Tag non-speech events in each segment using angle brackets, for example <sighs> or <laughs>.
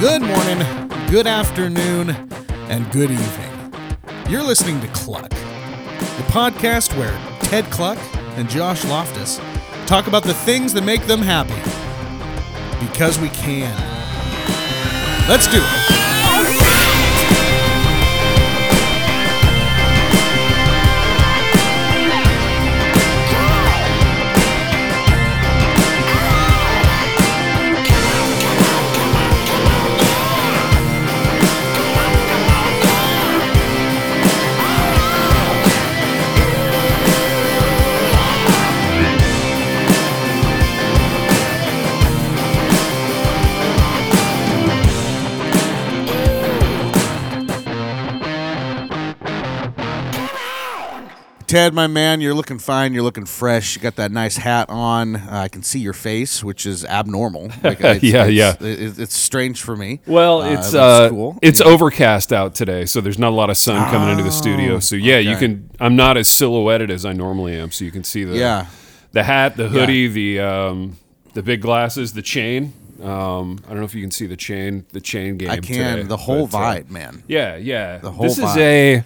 Good morning, good afternoon, and good evening. You're listening to Kluck, the podcast where Ted Kluck and Josh Loftus talk about the things that make them happy. Because we can. Let's do it. Ted, my man, you're looking fine. You're looking fresh. You got that nice hat on. Uh, I can see your face, which is abnormal. <laughs> Like, it's, Yeah, it's, yeah. it- it's strange for me. Well, Uh, it's uh, cool. it's Yeah. overcast out today, so there's not a lot of sun coming into the studio. Oh, So yeah, you can. I'm not as silhouetted as I normally am, so you can see the Yeah. the hat, the hoodie, the um, the big glasses, the chain. Um, I don't know if you can see the chain, the chain game. I can. today, the whole but, uh, vibe, man. yeah, yeah. The whole this is a.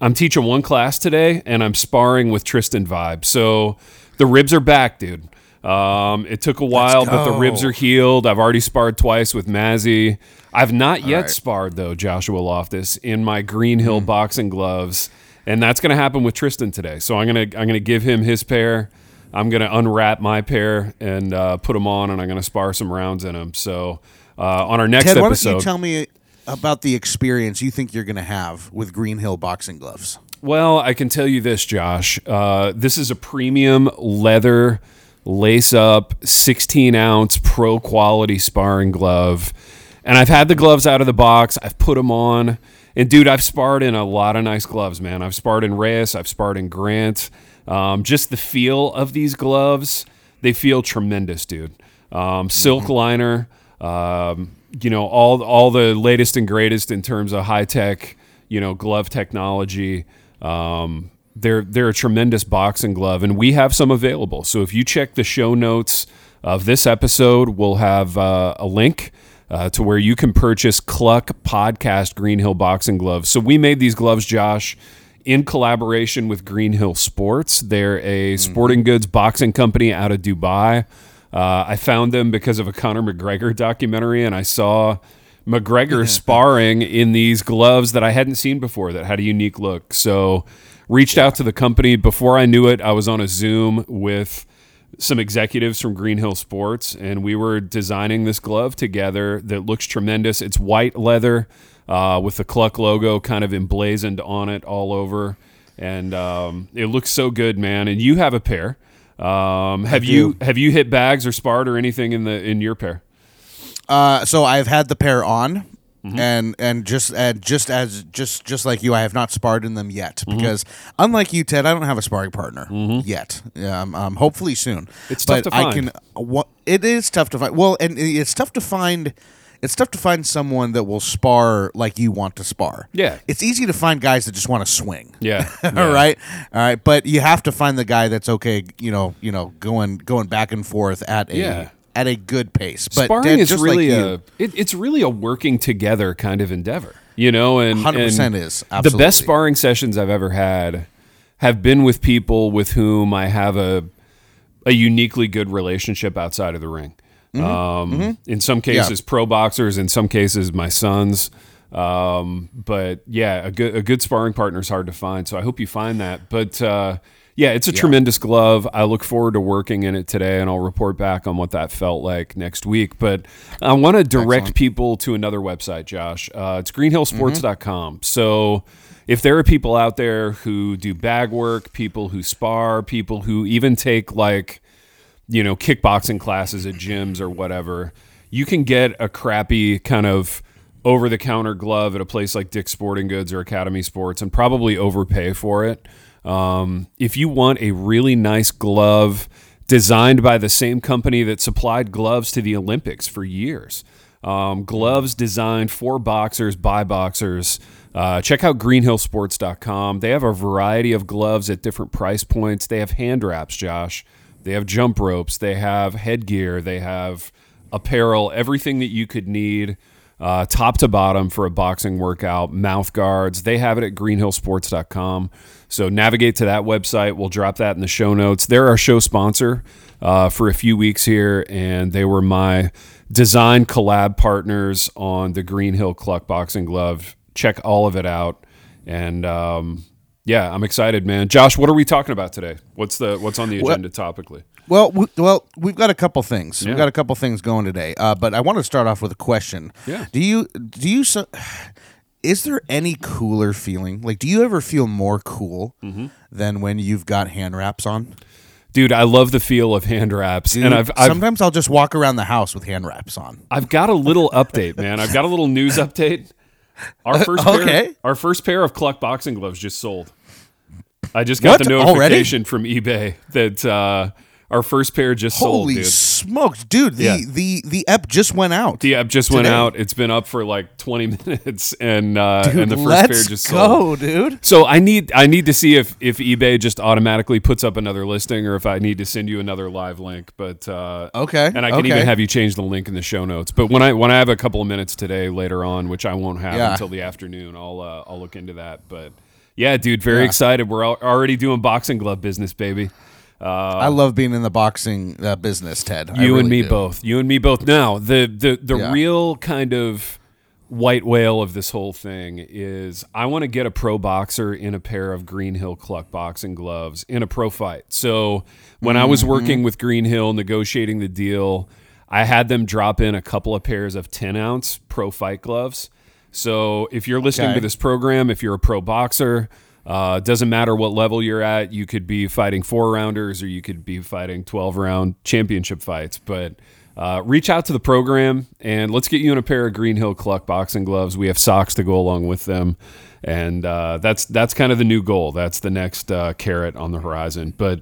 I'm teaching one class today, and I'm sparring with Tristan Vibe. So the ribs are back, dude. Um, it took a while, but the ribs are healed. I've already sparred twice with Mazzy. I've not yet right. sparred though, Joshua Loftus, in my Green. Hill boxing gloves, and that's going to happen with Tristan today. So I'm gonna I'm gonna give him his pair. I'm gonna unwrap my pair and uh, put them on, and I'm gonna spar some rounds in them. So uh, on our next Ted, why don't you tell me about the experience you think you're going to have with Greenhill boxing gloves? Well, I can tell you this, Josh. Uh, this is a premium leather lace up 16 ounce pro quality sparring glove. And I've had the gloves out of the box. I've put them on. And dude, I've sparred in a lot of nice gloves, man. I've sparred in Reyes. I've sparred in Grant. Um, just the feel of these gloves, they feel tremendous, dude. Um, silk liner, um, you know, all all the latest and greatest in terms of high tech, you know, glove technology. Um, they're they're a tremendous boxing glove, and we have some available. So if you check the show notes of this episode, we'll have uh, a link. Uh, to where you can purchase Kluck Podcast Greenhill boxing gloves. So we made these gloves, Josh, in collaboration with Greenhill Sports. They're a sporting goods boxing company out of Dubai. Uh, I found them because of a Conor McGregor documentary, and I saw McGregor sparring in these gloves that I hadn't seen before that had a unique look. So reached out to the company. Before I knew it, I was on a Zoom with some executives from Greenhill Sports, and we were designing this glove together that looks tremendous. It's white leather uh, with the Kluck logo kind of emblazoned on it all over, and um, it looks so good, man. And you have a pair. Um, have you have you hit bags or sparred or anything in the in your pair? Uh, so I've had the pair on, Mm-hmm. and and just and just as just just like you, I have not sparred in them yet Mm-hmm. because unlike you, Ted, I don't have a sparring partner yet. Um, um, hopefully soon. It's but tough to I find. can. What it is tough to find. Well, and it's tough to find. It's tough to find someone that will spar like you want to spar. Yeah. it's easy to find guys that just want to swing. Yeah, <laughs> all yeah. right, all right, but you have to find the guy that's okay. You know, you know, going going back and forth at a Yeah. at a good pace. But Sparring Ted, is just like really you- a it, it's really a working together kind of endeavor, you know. And 100% and is, the best sparring sessions I've ever had have been with people with whom I have a a uniquely good relationship outside of the ring. Mm-hmm. Um, In some cases, pro boxers. In some cases, my sons. Um, but yeah, a good a good sparring partner is hard to find. So I hope you find that. But uh, yeah, it's a tremendous glove. I look forward to working in it today, and I'll report back on what that felt like next week. But I want to direct people to another website, Josh. Uh, it's greenhillsports.com. So if there are people out there who do bag work, people who spar, people who even take like you know, kickboxing classes at gyms or whatever, you can get a crappy kind of over the counter glove at a place like Dick's Sporting Goods or Academy Sports and probably overpay for it. Um, if you want a really nice glove designed by the same company that supplied gloves to the Olympics for years, um, gloves designed for boxers by boxers. Uh, check out greenhillsports.com. They have a variety of gloves at different price points. They have hand wraps, Josh. They have jump ropes. They have headgear. They have apparel, everything that you could need uh, top to bottom for a boxing workout, mouth guards. They have it at greenhillsports.com. So navigate to that website. We'll drop that in the show notes. They're our show sponsor uh, for a few weeks here, and they were my design collab partners on the Green Hill Kluck boxing glove. Check all of it out. And um, yeah, I'm excited, man. Josh, what are we talking about today? What's the what's on the agenda topically? Well, we, well, we've got a couple things. Yeah. We've got a couple things going today. Uh, but I want to start off with a question. Yeah. Do you do you so, is there any cooler feeling? Like, do you ever feel more cool Mm-hmm. than when you've got hand wraps on? Dude, I love the feel of hand wraps, and I've I've, sometimes I'll just walk around the house with hand wraps on. I've got a little update, man. I've got a little news update. Our <laughs> first Okay. pair, our first pair of Kluck boxing gloves just sold. I just got What? the Already? notification from eBay that uh, our first pair just sold, Holy dude. smokes, dude! The Yeah. the the ep just went out. The app just went out. It's been up for like 20 <laughs> minutes, and uh, Dude, and the first pair just go, sold. dude. So I need I need to see if if eBay just automatically puts up another listing, or if I need to send you another live link. But uh, Okay, and I can okay. even have you change the link in the show notes. But when I when I have a couple of minutes today later on, which I won't have Yeah. until the afternoon, I'll uh, I'll look into that. But yeah, dude, very excited. We're al- already doing boxing glove business, baby. I love being in the boxing uh, business, Ted. You really and me do. both. You and me both. Now, the the the Yeah. real kind of white whale of this whole thing is I want to get a pro boxer in a pair of Green Hill Kluck boxing gloves in a pro fight. So when I Mm-hmm. was working with Greenhill negotiating the deal, I had them drop in a couple of pairs of 10 ounce pro fight gloves. So if you're listening Okay. to this program, if you're a pro boxer, uh, doesn't matter what level you're at. You could be fighting four rounders or you could be fighting 12 round championship fights. But uh, reach out to the program and let's get you in a pair of Green Hill Kluck boxing gloves. We have socks to go along with them. And uh, that's that's kind of the new goal. That's the next uh, carrot on the horizon. But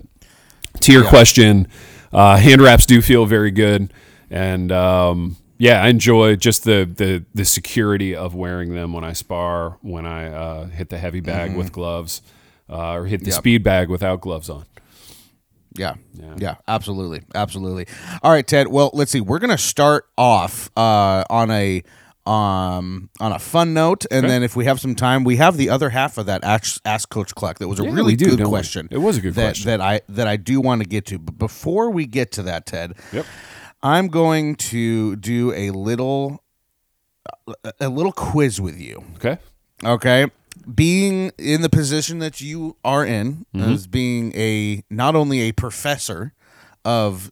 to your question, uh, hand wraps do feel very good, and um, yeah, I enjoy just the, the the security of wearing them when I spar, when I uh, hit the heavy bag with gloves, uh, or hit the Yep. speed bag without gloves on. Yeah. yeah. yeah, absolutely. Absolutely. All right, Ted. Well, let's see. We're going to start off uh, on a um on a fun note and then if we have some time we have the other half of that ask, ask coach Kluck that was a Yeah, really do, good don't we? question It was a good that, question. that i that i do want to get to but before we get to that ted Yep. I'm going to do a little a- a little quiz with you Okay. Okay. Being in the position that you are in, Mm-hmm. as being a not only a professor of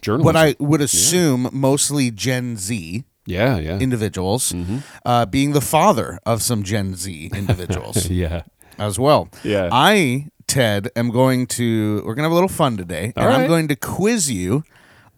Journalism. what I would assume mostly Gen Z yeah, yeah, individuals, Mm-hmm. uh, being the father of some Gen Z individuals <laughs> yeah. as well. Yeah. I, Ted, am going to, we're going to have a little fun today, and I'm going to quiz you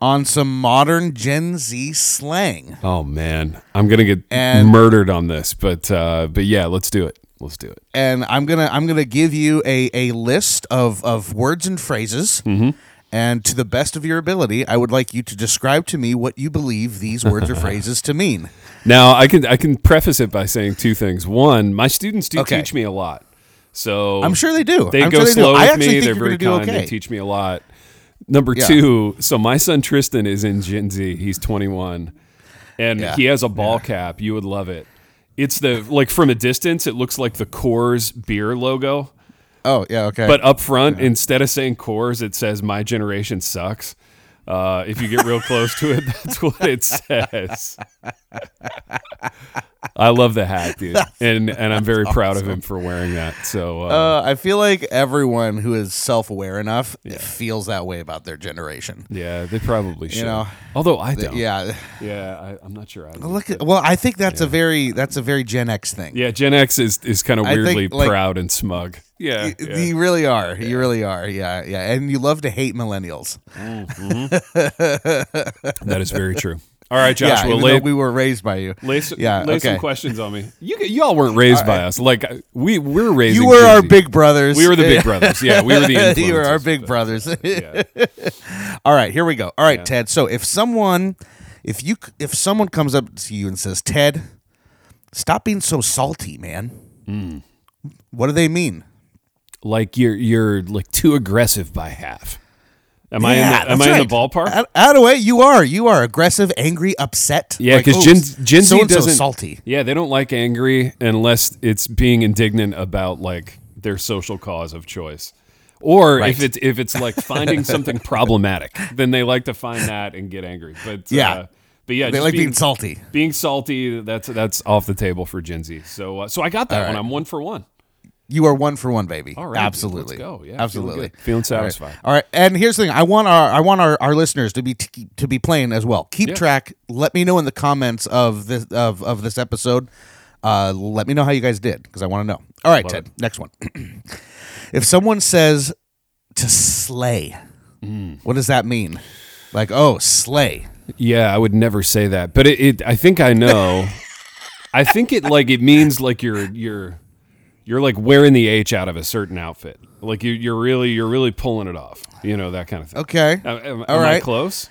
on some modern Gen Z slang. Oh man, I'm gonna get And- murdered on this, but uh, but yeah, let's do it. Let's do it. and I'm gonna I'm gonna give you a, a list of, of words and phrases. Mm-hmm. And to the best of your ability, I would like you to describe to me what you believe these words or <laughs> phrases to mean. Now I can I can preface it by saying two things. One, my students do Okay. teach me a lot, so I'm sure they do. They I'm go sure they slow I with me. think They're very kind. do They teach me a lot. Number Yeah. two, so my son Tristan is in Gen Z. He's 21, and Yeah. he has a ball cap. You would love it. It's the like from a distance, it looks like the Coors beer logo, Oh yeah, okay. but up front, instead of saying Coors, it says "My generation sucks." Uh, if you get real close to it, <laughs> that's what it says. I love the hat, dude, and and I'm very proud of him for wearing that. So uh, uh, I feel like everyone who is self aware enough feels that way about their generation. yeah, they probably should. know, Although I don't. Yeah. Yeah, I, I'm not sure. I do. Look at, well, I think that's a very that's a very Gen X thing. Yeah, Gen X is, is kind of I think, weirdly like- proud and smug. Yeah, Y- yeah. You really are. You really are. Yeah, yeah. And you love to hate millennials. that is very <laughs> true. All right, Josh. yeah, lay, we were raised by you. lay, yeah, lay okay. some questions on me. You y'all weren't raised by us. Like we we're raised. You were our big brothers. We were the big <laughs> brothers. Yeah, we were the <laughs> you were our big but- brothers. Yeah. All right, here we go. All right, Ted. So if someone, if you, if someone comes up to you and says, "Ted, stop being so salty, man," Hmm. what do they mean? Like you're you're like too aggressive by half. Am I in Yeah, the, am I in the ballpark? Out, out of way, you are. You are aggressive, angry, upset. Yeah, because oh, Gen, Gen Z doesn't salty. Yeah, they don't like angry unless it's being indignant about like their social cause of choice, or Right. if it's if it's like finding <laughs> something problematic, then they like to find that and get angry. But Yeah. uh, but yeah, They like being, being salty. being salty. That's that's off the table for Gen Z. So uh, so I got that All one. right. I'm one for one. You are one for one, baby. All right, dude, absolutely. let's go. Yeah, absolutely. good. Feeling satisfied. All right. and here's the thing: I want our I want our, our listeners to be t- to be playing as well. Keep Yeah. track. Let me know in the comments of this of of this episode. Uh, let me know how you guys did because I want to know. All right, Love Ted. Next one. <clears throat> if someone says to slay, Mm. what does that mean? Like, oh, slay. Yeah, I would never say that, but it. it I think I know. <laughs> I think it like it means like you're you're you're like wearing the H out of a certain outfit. Like you you're really you're really pulling it off. You know that kind of thing. Okay. Am, am- All am I close?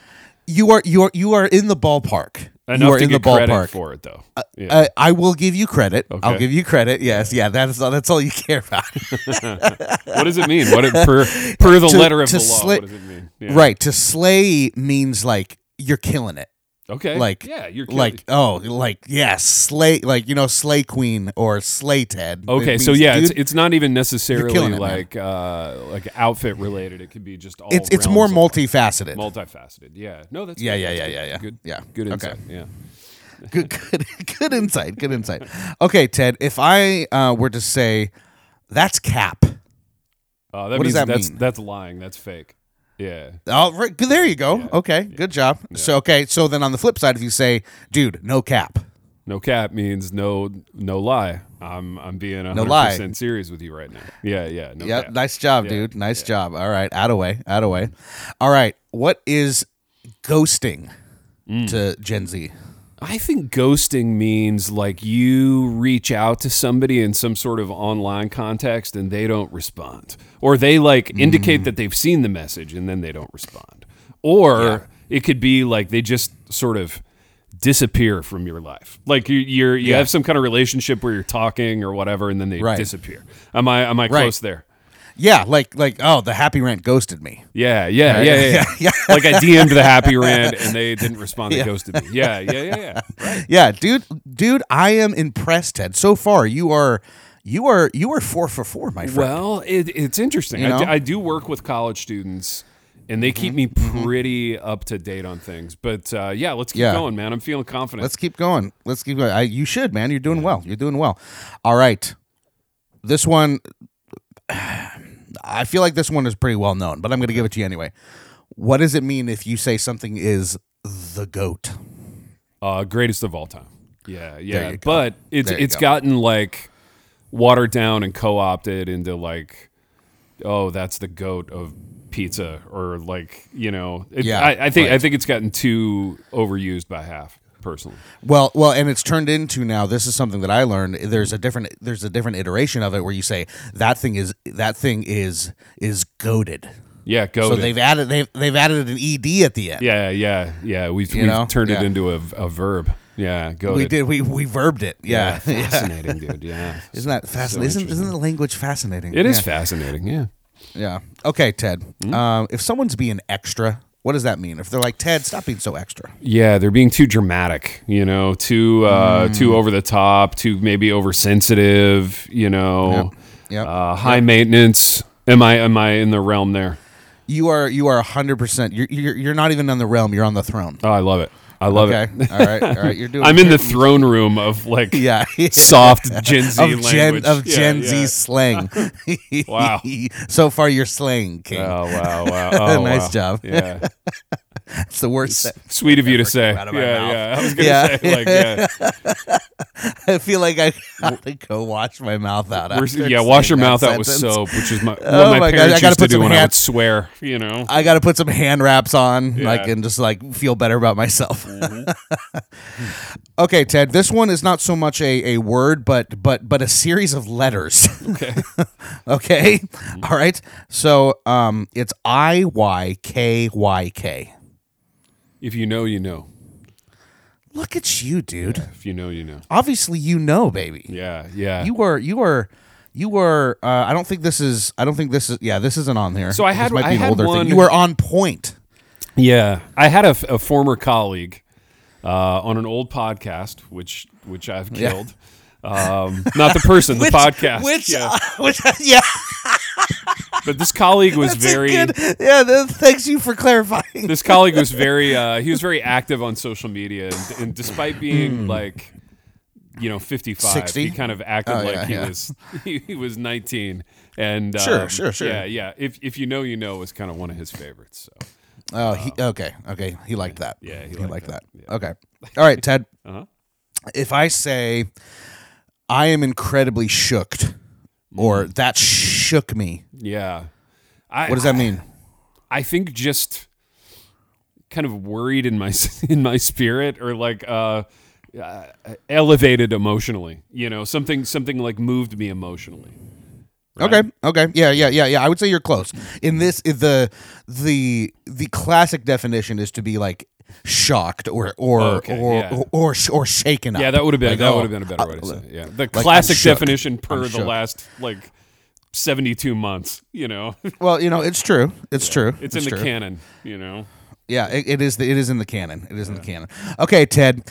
You are you are you are in the ballpark. Enough you are to in get the ballpark. for it, though. yeah. Uh, I will give you credit. I'll give you credit. Yes, yeah. That's all. That's all you care about. <laughs> what does it mean? What it, per per the To- letter of the law? what does it mean? Yeah. Right. To slay means like you're killing it. Okay. Like yeah, you're like oh like yeah slay like you know slay queen or slay Ted. Okay, so yeah, it's, dude, it's not even necessarily killing it, man. like uh, like outfit related. It could be just all. it's it's more multifaceted. multifaceted. Yeah, no, that's Yeah, good. yeah, yeah, yeah, yeah. Good, Yeah. good Okay. insight. Yeah. <laughs> good good good insight. Good insight. Okay, Ted. If I uh, were to say that's cap. Uh, that What does that that's mean? that's lying. That's fake. Yeah. Oh, right, there you go. Okay, good job. So okay, so then on the flip side, if you say, "Dude, no cap," No cap means no no lie. I'm I'm being No 100 lie. percent serious with you right now. Yeah, yeah. No Yep, cap. nice job, Yeah, dude. Nice job. All right, out of way, out of way. All right, what is ghosting Mm. to Gen Z? I think ghosting means like you reach out to somebody in some sort of online context and they don't respond. Or they like Mm. indicate that they've seen the message and then they don't respond. Or Yeah. it could be like they just sort of disappear from your life. Like you you're you Yeah. have some kind of relationship where you're talking or whatever and then they Right. disappear. Am I am I close there? Yeah, like like oh, the happy rant ghosted me. Yeah, yeah, Right. yeah, yeah, <laughs> yeah. Yeah, like I DM'd the happy <laughs> rand and they didn't respond. They ghosted me. Yeah, yeah, yeah, yeah. <laughs> Right. Yeah, dude, dude, I am impressed, Ted. So far, you are you are you are four for four, my friend. Well, it, it's interesting. You I, do, know? I do work with college students, and they keep me pretty up to date on things. But uh, yeah, let's keep Yeah. going, man. I'm feeling confident. Let's keep going. Let's keep going. I, you should, man. You're doing well. You're doing well. All right. This one, <sighs> I feel like this one is pretty well known, but I'm going to give it to you anyway. What does it mean if you say something is the goat? uh, greatest of all time. Yeah, yeah. But it's There it's go. gotten like watered down and co-opted into like, oh, that's the goat of pizza, or like you know. It, Yeah, I, I think I think it's gotten too overused by half. Personally, Well, well, and it's turned into now. This is something that I learned. There's a different. There's a different iteration of it where you say that thing is that thing is is goated. yeah, goat. So they've added they've they've added an ed at the end. yeah, yeah, yeah. We've, we've know? turned it into a, a verb. Yeah, goat. we did. We we verbed it. Yeah, Yeah, <laughs> fascinating, dude. Yeah, <laughs> Isn't that fascinating? isn't, isn't the language fascinating? It is Yeah. fascinating. Yeah. Yeah. Okay, Ted. Hmm? Um, if someone's being extra, what does that mean? If they're like Ted, stop being so extra. Yeah, they're being too dramatic, you know, too uh, Hmm. too over the top, too maybe oversensitive, you know, Yep. uh, high maintenance. Am I am I in the realm there? You are you are hundred percent. You're you're you're not even on the realm. You're on the throne. Oh, I love it. I love okay. it. All right. All right. You're <laughs> doing. I'm in the throne room of like Yeah. <laughs> soft Gen Z of language Gen of Yeah, Gen yeah. Z slang. <laughs> Wow. so far, you're slaying, King. Oh wow, wow. Oh, Nice wow. job. Yeah. It's the worst. Sweet of you to say. out of my Yeah, mouth. yeah. I was gonna say like yeah. <laughs> I feel like I gotta go wash my mouth out. Yeah, wash your mouth out with soap, which is my <laughs> Oh what my, my God, I parents gotta used to do when I hand- would swear. You know. I got to put some hand wraps on, Yeah. like, and just like feel better about myself. <laughs> Mm-hmm. okay, Ted. This one is not so much a, a word, but but but a series of letters. Okay. okay, Mm-hmm. All right. So um, it's I Y K Y K. If you know, you know. Look at you, dude. If you know, you know. Obviously, you know, baby. Yeah, yeah. You were, you were, You were. Uh, I don't think this is. I don't think this is. Yeah, this isn't on there. So I This had- might I be an had older one- thing. You were on point. Yeah, I had a, f- a former colleague uh, on an old podcast, which which I've Yeah. killed. Um, not the person, the <laughs> podcast. Which, yeah. which, yeah, <laughs> But this colleague was that's very. good. Yeah, th- thanks you for clarifying. This colleague was <laughs> very. Uh, he was very active on social media, and, and despite being like, you know, fifty-five, 60? he kind of acted Oh, like yeah, he yeah. was he, he was nineteen. And Sure, um, sure, sure. Yeah, yeah. If if you know, you know, was kind of one of his favorites. So Oh, he, okay, okay. He liked that. yeah, he he, liked liked that. that. Okay. All right, Ted. Uh-huh. If I say I am incredibly shooked, or that shook me, yeah. I, what does that mean? I think just kind of worried in my <laughs> in my spirit or like uh, uh elevated emotionally you know something something like moved me emotionally Okay. Okay. Yeah. Yeah. Yeah. Yeah. I would say you're close. In this, the the the classic definition is to be like shocked or or Okay, or, yeah. or or or shaken up. yeah that would have been Like, that oh, would have been a better uh, way to say it. yeah the I'm classic definition per the last like 72 months you know <laughs> Well, you know, it's true. It's true. it's in the canon you know Yeah, it, it is. The, it is in the canon. It is in the canon. Okay, Ted.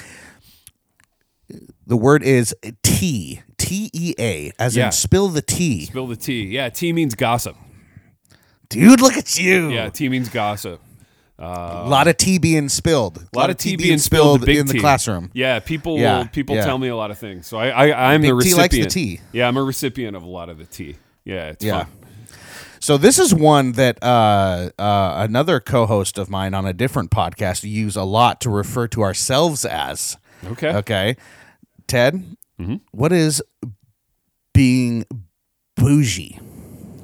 The word is tea. T E A, as Yeah. in spill the tea. spill the tea yeah tea means gossip Dude, look at you. yeah tea means gossip A lot of tea being spilled. a lot of tea being spilled, big in the classroom. Yeah, people Yeah, will people yeah. tell me a lot of things. So I, I I'm the Big T recipient. likes the tea. Yeah, I'm a recipient of a lot of the tea. Yeah, it's Yeah. fun. So this is one that uh, uh, another co-host of mine on a different podcast use a lot to refer to ourselves as. Okay. Okay, Ted, Mm-hmm. what is being bougie?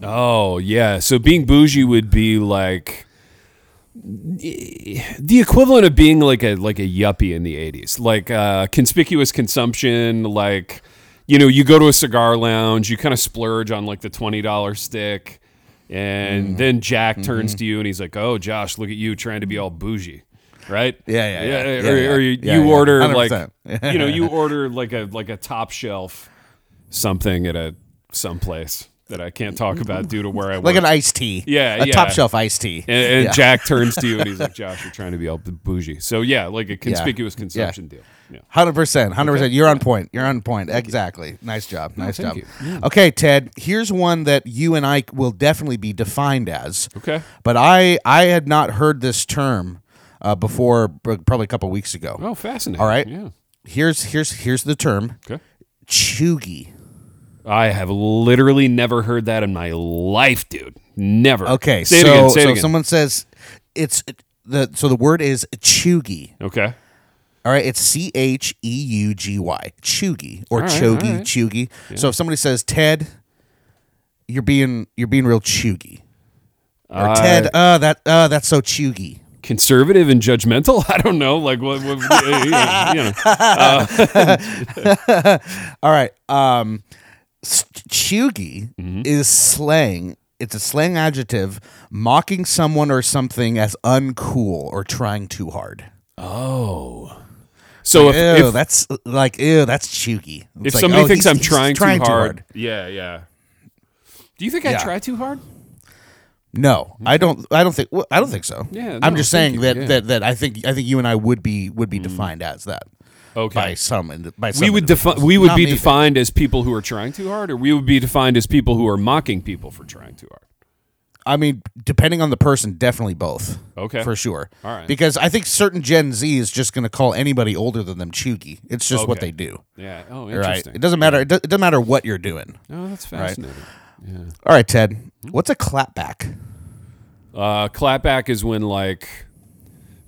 Oh yeah. So being bougie would be like the equivalent of being like a like a yuppie in the 80s like uh conspicuous consumption like you know you go to a cigar lounge you kind of splurge on like the $20 stick and Mm-hmm. then jack turns to you and he's like oh josh look at you trying to be all bougie right Yeah, yeah, yeah. or, Yeah, or you, Yeah, you yeah. order 100%. like you know you <laughs> order like a like a top shelf something at a someplace that i can't talk about due to where i work <laughs> Like an iced tea. Yeah, a yeah. top shelf iced tea. and, and Yeah. Jack turns to you and he's like, <laughs> "Josh, you're trying to be all bougie." So yeah, like a conspicuous consumption deal. Yeah. Hundred percent, hundred percent. You're on point. You're on point. Exactly. Nice job. Nice thank job. you. Okay, Ted. Here's one that you and I will definitely be defined as. Okay. But I I had not heard this term uh, before, probably a couple weeks ago. Oh, fascinating. All right. Yeah. Here's here's here's the term Okay. chuggy. I have literally never heard that in my life, dude. Never. Okay, Say so it again. Say so it again. someone says it's the so the word is chuggy. okay. All right, it's C H E U G Y, chuggy or All right, chogy, all right. chuggy. So if somebody says Ted, you're being you're being real chuggy. Or Uh, Ted, uh that uh that's so chuggy. Conservative and judgmental? <laughs> I don't know. Like what? what yeah, you <laughs> know. <laughs> All right, um, chuggy Mm-hmm. is slang. It's a slang adjective mocking someone or something as uncool or trying too hard. Oh. So if, ew, if, that's like ew, that's chuggy. if like, somebody oh, thinks I'm he's trying, too, hard, yeah, yeah. Do you think I try too hard? No, I don't. I don't think. Well, I don't think so. Yeah, I'm no, just thank saying that, yeah. That that I think I think you and I would be would be defined as that Okay. by some by some we would define. We would Not be me, defined as people who are trying too hard, or we would be defined as people who are mocking people for trying too hard. I mean, depending on the person, definitely both. Okay. for sure. All right. Because I think certain Gen Z is just going to call anybody older than them chuggy. It's just what they do. Yeah. Oh, Right. interesting. It doesn't matter. It, do- it doesn't matter what you're doing. Oh, that's fascinating. Yeah. All right, Ted. What's a clapback? Uh, clapback is when like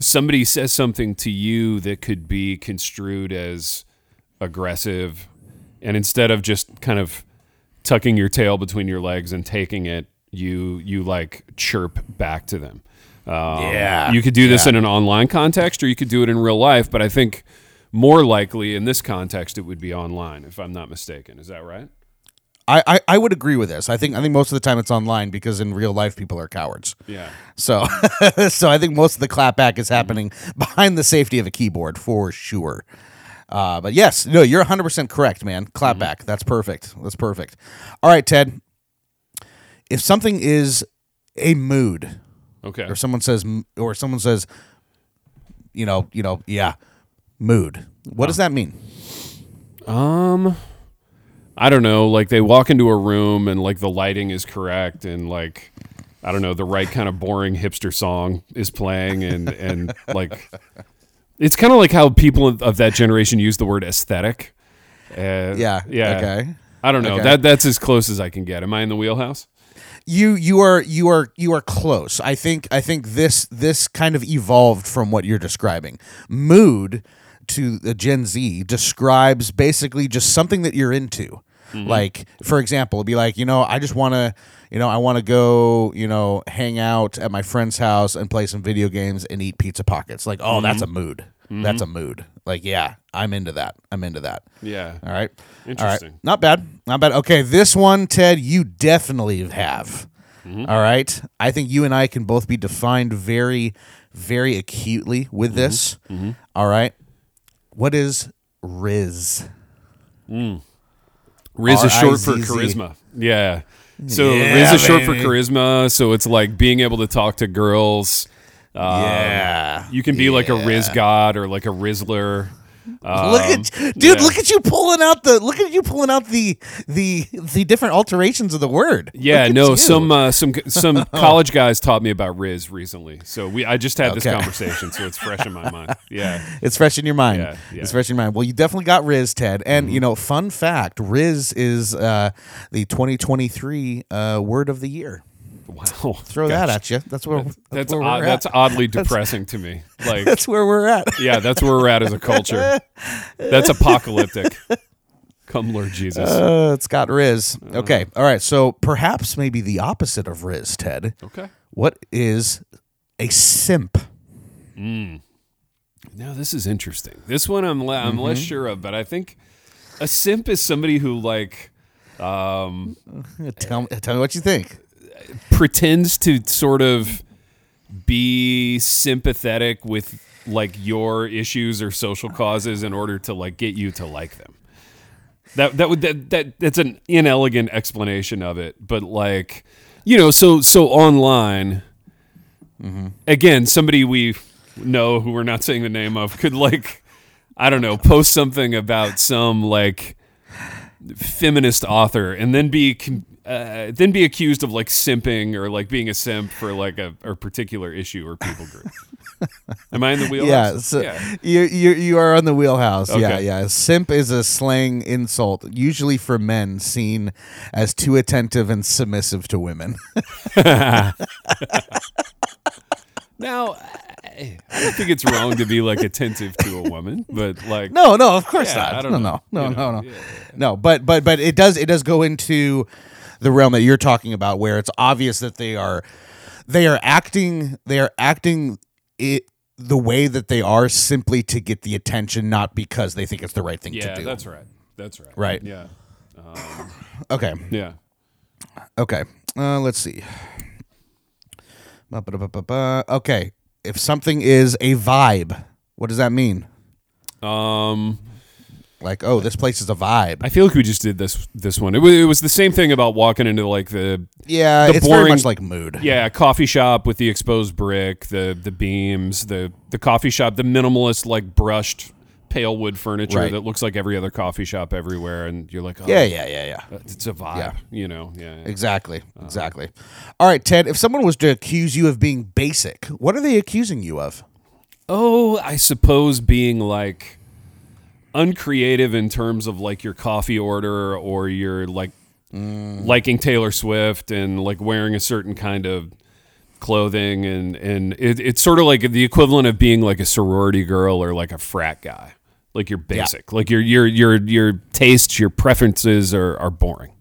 somebody says something to you that could be construed as aggressive, and instead of just kind of tucking your tail between your legs and taking it, you you like chirp back to them. Um, Yeah. you could do this Yeah. in an online context, or you could do it in real life. But I think more likely in this context, it would be online, if I'm not mistaken. Is that right? I, I, I would agree with this. I think I think most of the time it's online because in real life people are cowards. Yeah. So <laughs> so I think most of the clapback is happening behind the safety of a keyboard for sure. Uh, but yes, no, you're 100 percent correct, man. Clap back. That's perfect. That's perfect. All right, Ted. If something is a mood, Okay. or someone says, or someone says, you know, you know, yeah, mood. What does that mean? Um, I don't know. Like they walk into a room and like the lighting is correct and like I don't know the right kind of boring hipster song is playing and and <laughs> like it's kind of like how people of that generation use the word aesthetic. Uh, Yeah. Yeah. Okay. I don't know. Okay. That that's as close as I can get. Am I in the wheelhouse? you you are you are you are close. I think I think this this kind of evolved from what you're describing. Mood to the Gen Z describes basically just something that you're into. Like for example, it'd be like you know I just want to you know I want to go you know hang out at my friend's house and play some video games and eat pizza pockets. Like oh that's a mood. That's a mood. Like yeah I'm into that. I'm into that. Yeah. All right. Interesting. All right. Not bad. Not bad. Okay, this one, Ted, you definitely have. Mm-hmm. All right. I think you and I can both be defined very, very acutely Mm-hmm. with this. All right. What is Rizz? Rizz is short for charisma. Yeah. So Yeah, Rizz is short for charisma. So it's like being able to talk to girls. Um, yeah. You can be like a Rizz god or like a Rizzler. Um, look at dude, yeah. look at you pulling out the look at you pulling out the the the different alterations of the word. Yeah, no, you. Some uh, some <laughs> some college guys taught me about Rizz recently. So we I just had this conversation, so it's fresh in my mind. <laughs> Yeah. It's fresh in your mind. Yeah, yeah. It's fresh in your mind. Well, you definitely got Rizz, Ted. And, you know, fun fact Rizz is uh, the 2023 uh, word of the year. Wow. <laughs> Throw that at you. That's where that's, That's where odd, that's at. oddly depressing to me. <laughs> Like That's where we're at. yeah, that's where we're at as a culture. That's <laughs> apocalyptic. Come Lord Jesus. Uh, it's got Rizz. Okay. All right. So perhaps maybe the opposite of Rizz, Ted. okay. What is a simp? Mm. Now this is interesting. This one I'm le- I'm Mm-hmm. less sure of, but I think a simp is somebody who like um, Tell, me- tell me what you think. Pretends to sort of be sympathetic with like your issues or social causes in order to like get you to like them. That that would that, that that's an inelegant explanation of it, but like you know, so so online mm-hmm. again, somebody we know who we're not saying the name of could like I don't know, post something about some like feminist author and then be com- uh, then be accused of like simping or like being a simp for like a, a particular issue or people group. <laughs> Am I in the Yeah, wheelhouse? so yeah. you you you are on the wheelhouse. Yeah, Okay. yeah. Simp is a slang insult, usually for men, seen as too attentive and submissive to women. <laughs> Now, I don't think it's wrong to be like attentive to a woman, but like no, no, of course Yeah, not. I don't no, know. no, no, You know, no, no, yeah, no. But but but it does it does go into the realm that you're talking about, where it's obvious that they are they are acting they are acting it the way that they are simply to get the attention, not because they think it's the right thing yeah, to do. that's right. That's right. Right. Yeah. <coughs> okay. Yeah. Okay. Uh, let's see. Okay. If something is a vibe, what does that mean? Um, Like, oh, this place is a vibe. I feel like we just did this this one. It was, it was the same thing about walking into like the Yeah, The it's very boring- much like mood. yeah coffee shop with the exposed brick, the the beams, the the coffee shop, the minimalist like brushed pale wood furniture Right. that looks like every other coffee shop everywhere, and you're like, oh, Yeah, yeah, yeah, yeah. it's a vibe, Yeah. you know, yeah. yeah. Exactly. Uh-huh. Exactly. All right, Ted, if someone was to accuse you of being basic, what are they accusing you of? Oh, I suppose being like uncreative in terms of like your coffee order or your like liking Taylor Swift and like wearing a certain kind of clothing and and it, it's sort of like the equivalent of being like a sorority girl or like a frat guy. Like you're basic. Like your your your your tastes, your preferences are are boring.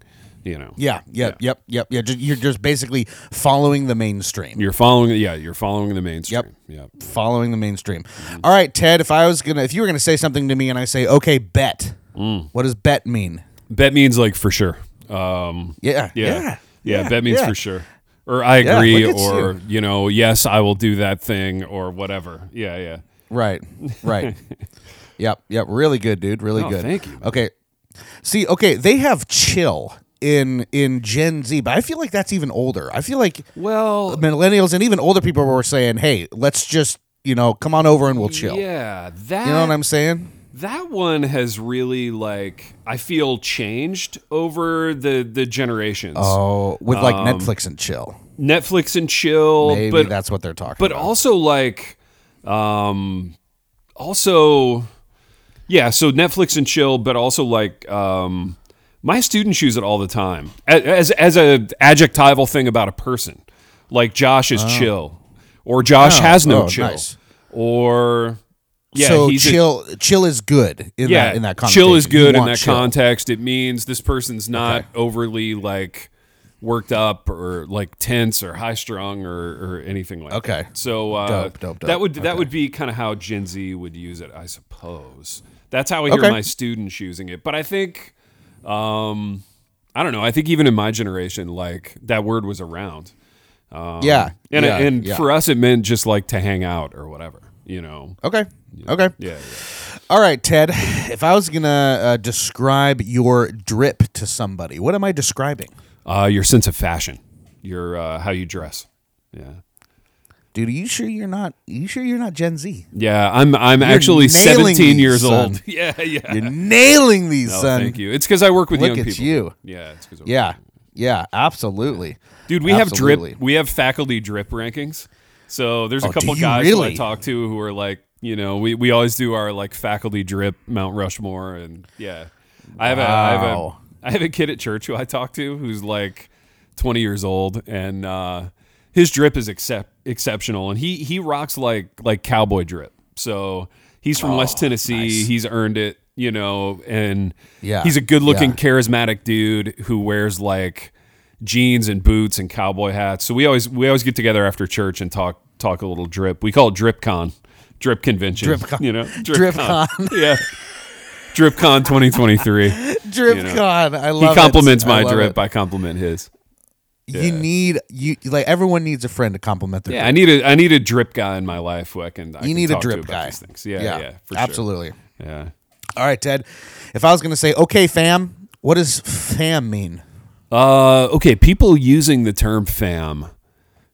You know. Yeah, yep, yep, yep, yeah. ju- You're just basically following the mainstream. You're following yeah, you're following the mainstream. Yep. Yep. Following the mainstream. All right, Ted, if I was gonna if you were gonna say something to me and I say, okay, bet. Mm. What does bet mean? Bet means like for sure. Um Yeah. Yeah. Yeah. Yeah, that means yeah. for sure. Or I agree, or you. you. know, yes, I will do that thing, or whatever. Yeah, yeah. Right. Right. <laughs> Yep, yep, really good, dude. Really Oh, good. thank you. Okay, see, okay, they have chill in in Gen Z, but I feel like that's even older. I feel like Well, millennials and even older people were saying, "Hey, let's just you know come on over and we'll chill." yeah, that You know what I'm saying? that one has really like I feel changed over the the generations. Oh, with like Um, Netflix and chill. Netflix and chill, Maybe but that's what they're talking but about. also like um also yeah so netflix and chill but also like um my students use it all the time as as a adjectival thing about a person like josh is chill or josh Oh, has no oh, chill nice. or yeah so he's a- chill, chill is good in yeah that in that context. chill is good in that chill. context it means this person's not overly like worked up or like tense or high strung or, or anything like Okay. that. So uh, Dope, dope, dope. that would that would be kind of how Gen Z would use it, I suppose. That's how I hear Okay. my students using it. But I think, um, I don't know. I think even in my generation, like that word was around. Um, Yeah, and yeah, and yeah. for us, it meant just like to hang out or whatever. You know. Okay. Okay. Yeah. yeah. All right, Ted. If I was gonna uh, describe your drip to somebody, what am I describing? Uh, your sense of fashion, your uh, how you dress. Yeah. Dude, are you sure you're not? Are you sure you're not Gen Z? Yeah, I'm I'm You're actually 17 these, years son. old. <laughs> Yeah, yeah. You're nailing these, No, son. thank you. It's because I work with Look young at people. you. Yeah, it's because Yeah, yeah, absolutely. dude. We Absolutely. have drip. We have faculty drip rankings. So there's a Oh, couple do you guys who I talk to who are like, you know, we, we always do our like faculty drip Mount Rushmore, and yeah, I have a I have a I have a kid at church who I talk to who's like 20 years old, and uh, his drip is excep- exceptional, and he he rocks like like cowboy drip. So he's from West Tennessee. Oh, nice. He's earned it, you know, and Yeah, he's a good looking, yeah. charismatic dude who wears like jeans and boots and cowboy hats. So we always we always get together after church and talk talk a little drip. We call it Drip Con, Drip Convention. Drip Con. you know, Drip <laughs> yeah. Drip Con 2023. <laughs> Drip You know. I He compliments it. my drip. it. I compliment his. You need you like everyone needs a friend to compliment their. Yeah, drip. I need a I need a drip guy in my life who I can. I you can need a talk to drip guy. These things. Yeah, yeah, for sure. absolutely. Yeah. All right, Ted. If I was gonna say, okay, fam, what does fam mean? Uh, okay, people using the term fam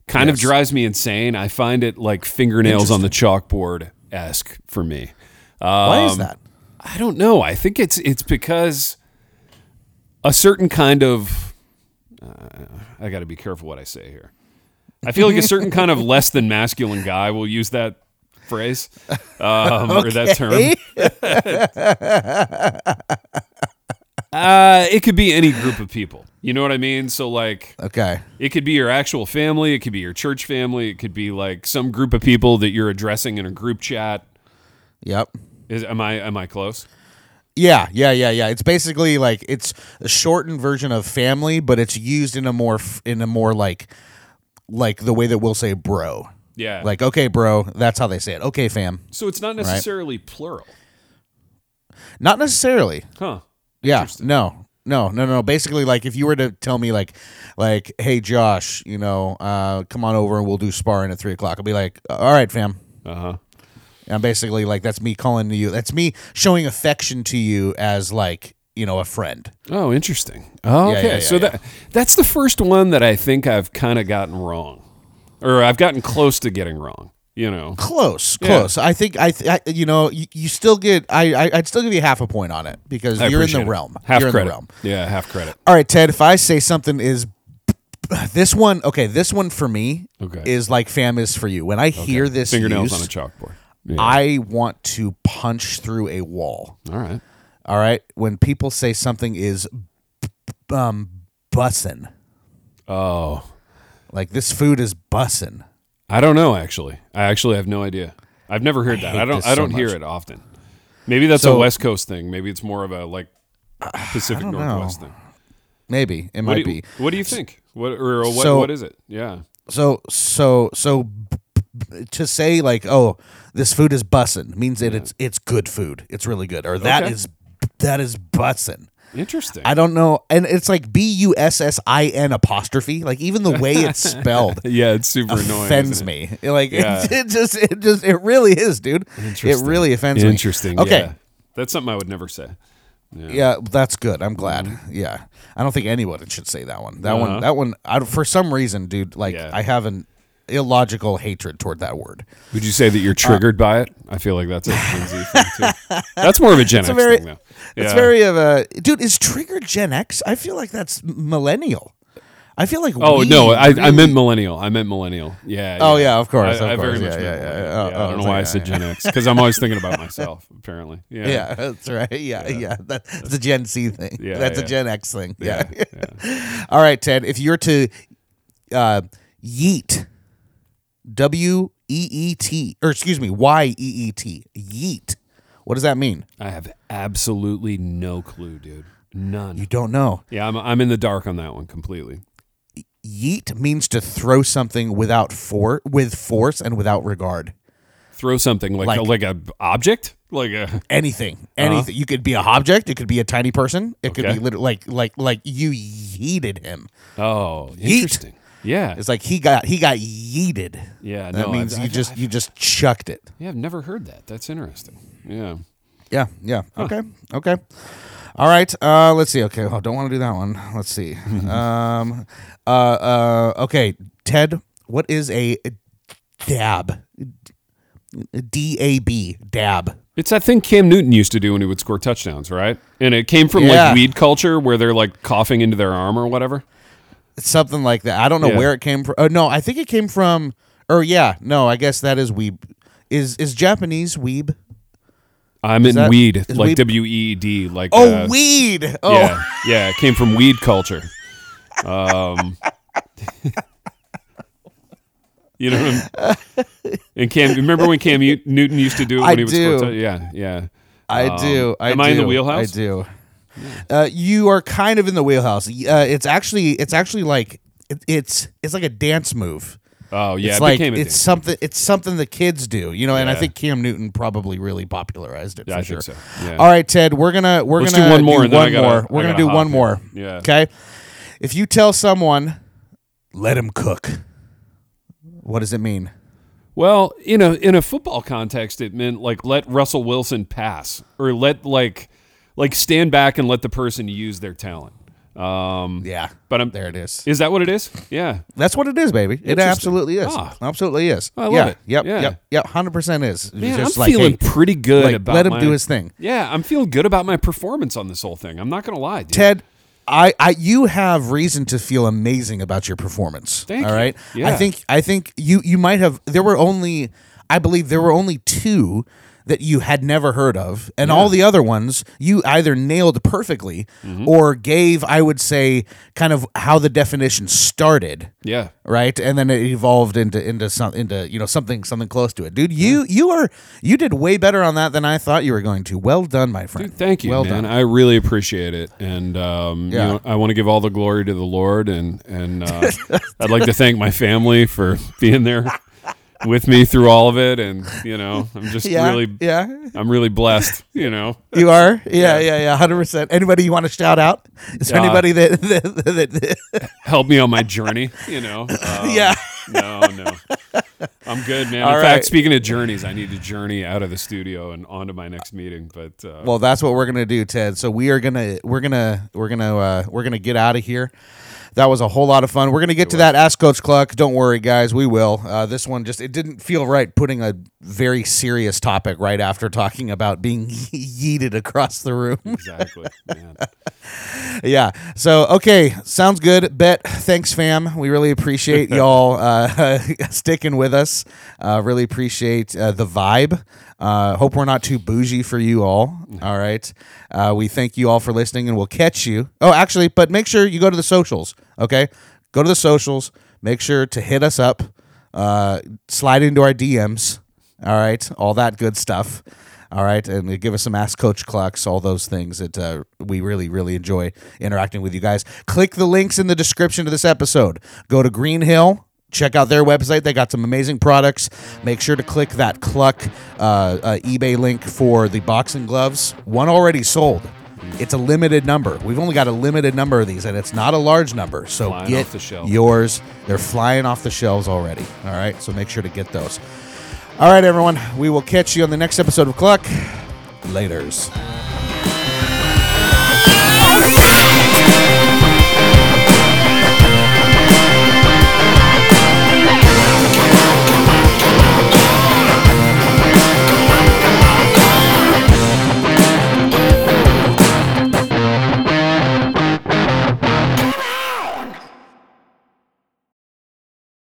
kind of drives me insane. I find it like fingernails on the chalkboard esque for me. Why is Um, that? I don't know. I think it's it's because a certain kind of uh, I got to be careful what I say here. I feel like a certain kind of less than masculine guy will use that phrase um, or that term. <laughs> Uh, it could be any group of people. You know what I mean? So like Okay. it could be your actual family, it could be your church family, it could be like some group of people that you're addressing in a group chat. Yep. Is am I am I close? Yeah, yeah, yeah, yeah. It's basically like it's a shortened version of family, but it's used in a more f- in a more like like the way that we'll say bro. Yeah. Like, okay, bro, that's how they say it. Okay, fam. so it's not necessarily plural. Not necessarily. Huh. Yeah. No. No, no, no. Basically, like if you were to tell me, like, like, hey, Josh, you know, uh, come on over and we'll do sparring at three o'clock. I'll be like, all right, fam. Uh-huh. And basically, like, that's me calling you. That's me showing affection to you as like, you know, a friend. Oh, interesting. Oh, okay. yeah, yeah, so yeah. that that's the first one that I think I've kind of gotten wrong. Or I've gotten close to getting wrong, you know. Close, close. I think I, th- I you know, you, you still get. I, I, I'd still give you half a point on it because I you're in the it. realm. Half you're credit. in the realm. Yeah, half credit. All right, Ted. If I say something is this one, okay, this one for me Okay. is like fam is for you. When I hear this Fingernails used, on a chalkboard. Yeah. I want to punch through a wall. All right. All right, when people say something is um bussin', Oh, like this food is bussin'. I don't know actually. I actually have no idea. I've never heard that. hate I don't I so don't hear much. it often. Maybe that's a So- West Coast thing. Maybe it's more of a like Pacific Northwest know. thing. Maybe it What might you, be. what do you think? What or what So- what is it? Yeah. So so so to say like oh this food is bussin' means that it's it's good food. It's really good. Or that Okay. is that is bussin'. Interesting. I don't know, and it's like B U S S I N apostrophe. Like even the way it's <laughs> spelled yeah, it's super annoying. offends isn't it? me. <laughs> Like Yeah. it, it just, it just, it really is, dude. It Interesting. really offends me. Interesting. Okay. yeah. That's something I would never say. Yeah, that's good. I'm glad. Yeah, I don't think anyone should say that one. That Mm-hmm. Uh-huh. one. That one. I, don't- for some reason, dude, like Yeah. I have an illogical hatred toward that word. Would you say that you're Uh, triggered by it? I feel like that's a Gen Z thing too. That's more of a Gen It's a X very- thing, though. It's Yeah. very of a dude. Is trigger Gen X? I feel like that's millennial. I feel like. Oh no, I, I meant millennial. I meant millennial. Yeah. Oh, yeah, of course, I, of I very course. much Yeah, meant yeah, yeah. Oh, Yeah, oh, I don't know why I said Gen X because I'm always thinking about <laughs> myself. Apparently. Yeah. Yeah, that's right. Yeah, yeah. That's a Gen C thing. Yeah, that's a. Gen X thing. Yeah. <laughs> All right, Ted. If you're to uh, yeet, W E E T, or excuse me, Y E E T, yeet. What does that mean? I have absolutely no clue, dude. None. You don't know. Yeah, I'm I'm in the dark on that one completely. Yeet means to throw something without for with force and without regard. Throw something like Like- a, like a object, like a Anything, anything. You could be a object. It could be a tiny person. It could Uh-huh. Be literally like like like you yeeted him. oh, interesting. Yeah, It's like he got he got yeeted. yeah. That no, means I've, you I've- just I've- you just chucked it. yeah, I've never heard that. That's interesting. Yeah. Yeah, yeah. Okay, okay. All right. Uh, let's see. Okay, oh, don't want to do that one. Let's see. <laughs> um, uh, uh, okay, Ted. What is a dab? D A B dab. It's that thing Cam Newton used to do when he would score touchdowns, right? And it came from Yeah. like weed culture where they're like coughing into their arm or whatever. Something like that. I don't know Yeah. where it came from. Oh no, I think it came from. Or yeah, no, I guess that is weeb. Is is Japanese weeb? I'm in that- weed, like weed- W E E D, like Oh, uh, weed. Oh, Yeah, yeah, it came from weed culture. Um, <laughs> you know, I'm, and Cam, remember when Cam Newton used to do it when I he was do. yeah, yeah. I Um, do. I am do. I in the wheelhouse? I do. Uh, you are kind of in the wheelhouse. Uh, it's actually it's actually like it, it's it's like a dance move. Oh yeah, it's it like became a it's dance. something it's something the kids do, you know. And I Yeah. think Cam Newton probably really popularized it. Yeah, for I sure. think so. Yeah. All right, Ted, we're gonna we're Let's gonna do one more, and then I one gotta- more. I We're gonna gotta do hop one here. more. Yeah. Okay. If you tell someone, let him cook. What does it mean? Well, you know, in a football context, it meant like let Russell Wilson pass or let like like stand back and let the person use their talent. Um, Yeah, but I'm there it is. Is that what it is? Yeah. That's what it is, baby. It absolutely is. Ah. Absolutely is. I love yeah. it. Yep. Yeah. Yep. Yep. Hundred percent is. Man, Just I'm like, feeling hey, pretty good like, about let him my- do his thing. Yeah, I'm feeling good about my performance on this whole thing. I'm not gonna lie, dude. Ted, I, I, you have reason to feel amazing about your performance. Thank all you. right. Yeah. I think, I think you, you might have. There were only, I believe, there were only two that you had never heard of, and all the other ones you either nailed perfectly Mm-hmm. or gave, I would say, kind of how the definition started. Yeah. right and then it evolved into into some into you know something something close to it dude you you are you did way better on that than i thought you were going to well done my friend Dude, thank you, well man. done I really appreciate it, and um, you Yeah. know, I want to give all the glory to the Lord, and and uh, <laughs> I'd like to thank my family for being there <laughs> with me through all of it, and you know, I'm just yeah really, yeah I'm really blessed. You know, you are yeah yeah yeah 100% anybody you want to shout out is there Uh, anybody that, that, that, that- <laughs> help me on my journey. You know, <laughs> um, yeah no, no, I'm good, man. All In right. fact, speaking of journeys, I need to journey out of the studio and on to my next meeting. But uh, well that's what we're gonna do ted so we are gonna we're gonna we're gonna uh, we're gonna get out of here that was a whole lot of fun. We're gonna get to that. Ask Coach Kluck. Don't worry, guys. We will. Uh, this one just it didn't feel right putting a very serious topic right after talking about being <laughs> yeeted across the room. exactly, <laughs> yeah. So okay, sounds good. Bet. Thanks, fam. We really appreciate <laughs> y'all uh, sticking with us. Uh, really appreciate uh, the vibe. Uh, hope we're not too bougie for you all. All right. Uh, we thank you all for listening, and we'll catch you. Oh, actually, but make sure you go to the socials. Okay, go to the socials. Make sure to hit us up. Uh, slide into our DMs. All right, all that good stuff. All right, and give us some Ask Coach Klucks, all those things that uh, we really, really enjoy interacting with you guys. Click the links in the description to this episode. Go to Greenhill. Check out their website. They got some amazing products. Make sure to click that Kluck uh, uh, eBay link for the boxing gloves. One already sold. It's a limited number. We've only got a limited number of these, and it's not a large number. So Flying get the yours. They're flying off the shelves already. All right, so make sure to get those. All right, everyone. We will catch you on the next episode of Kluck. Laters.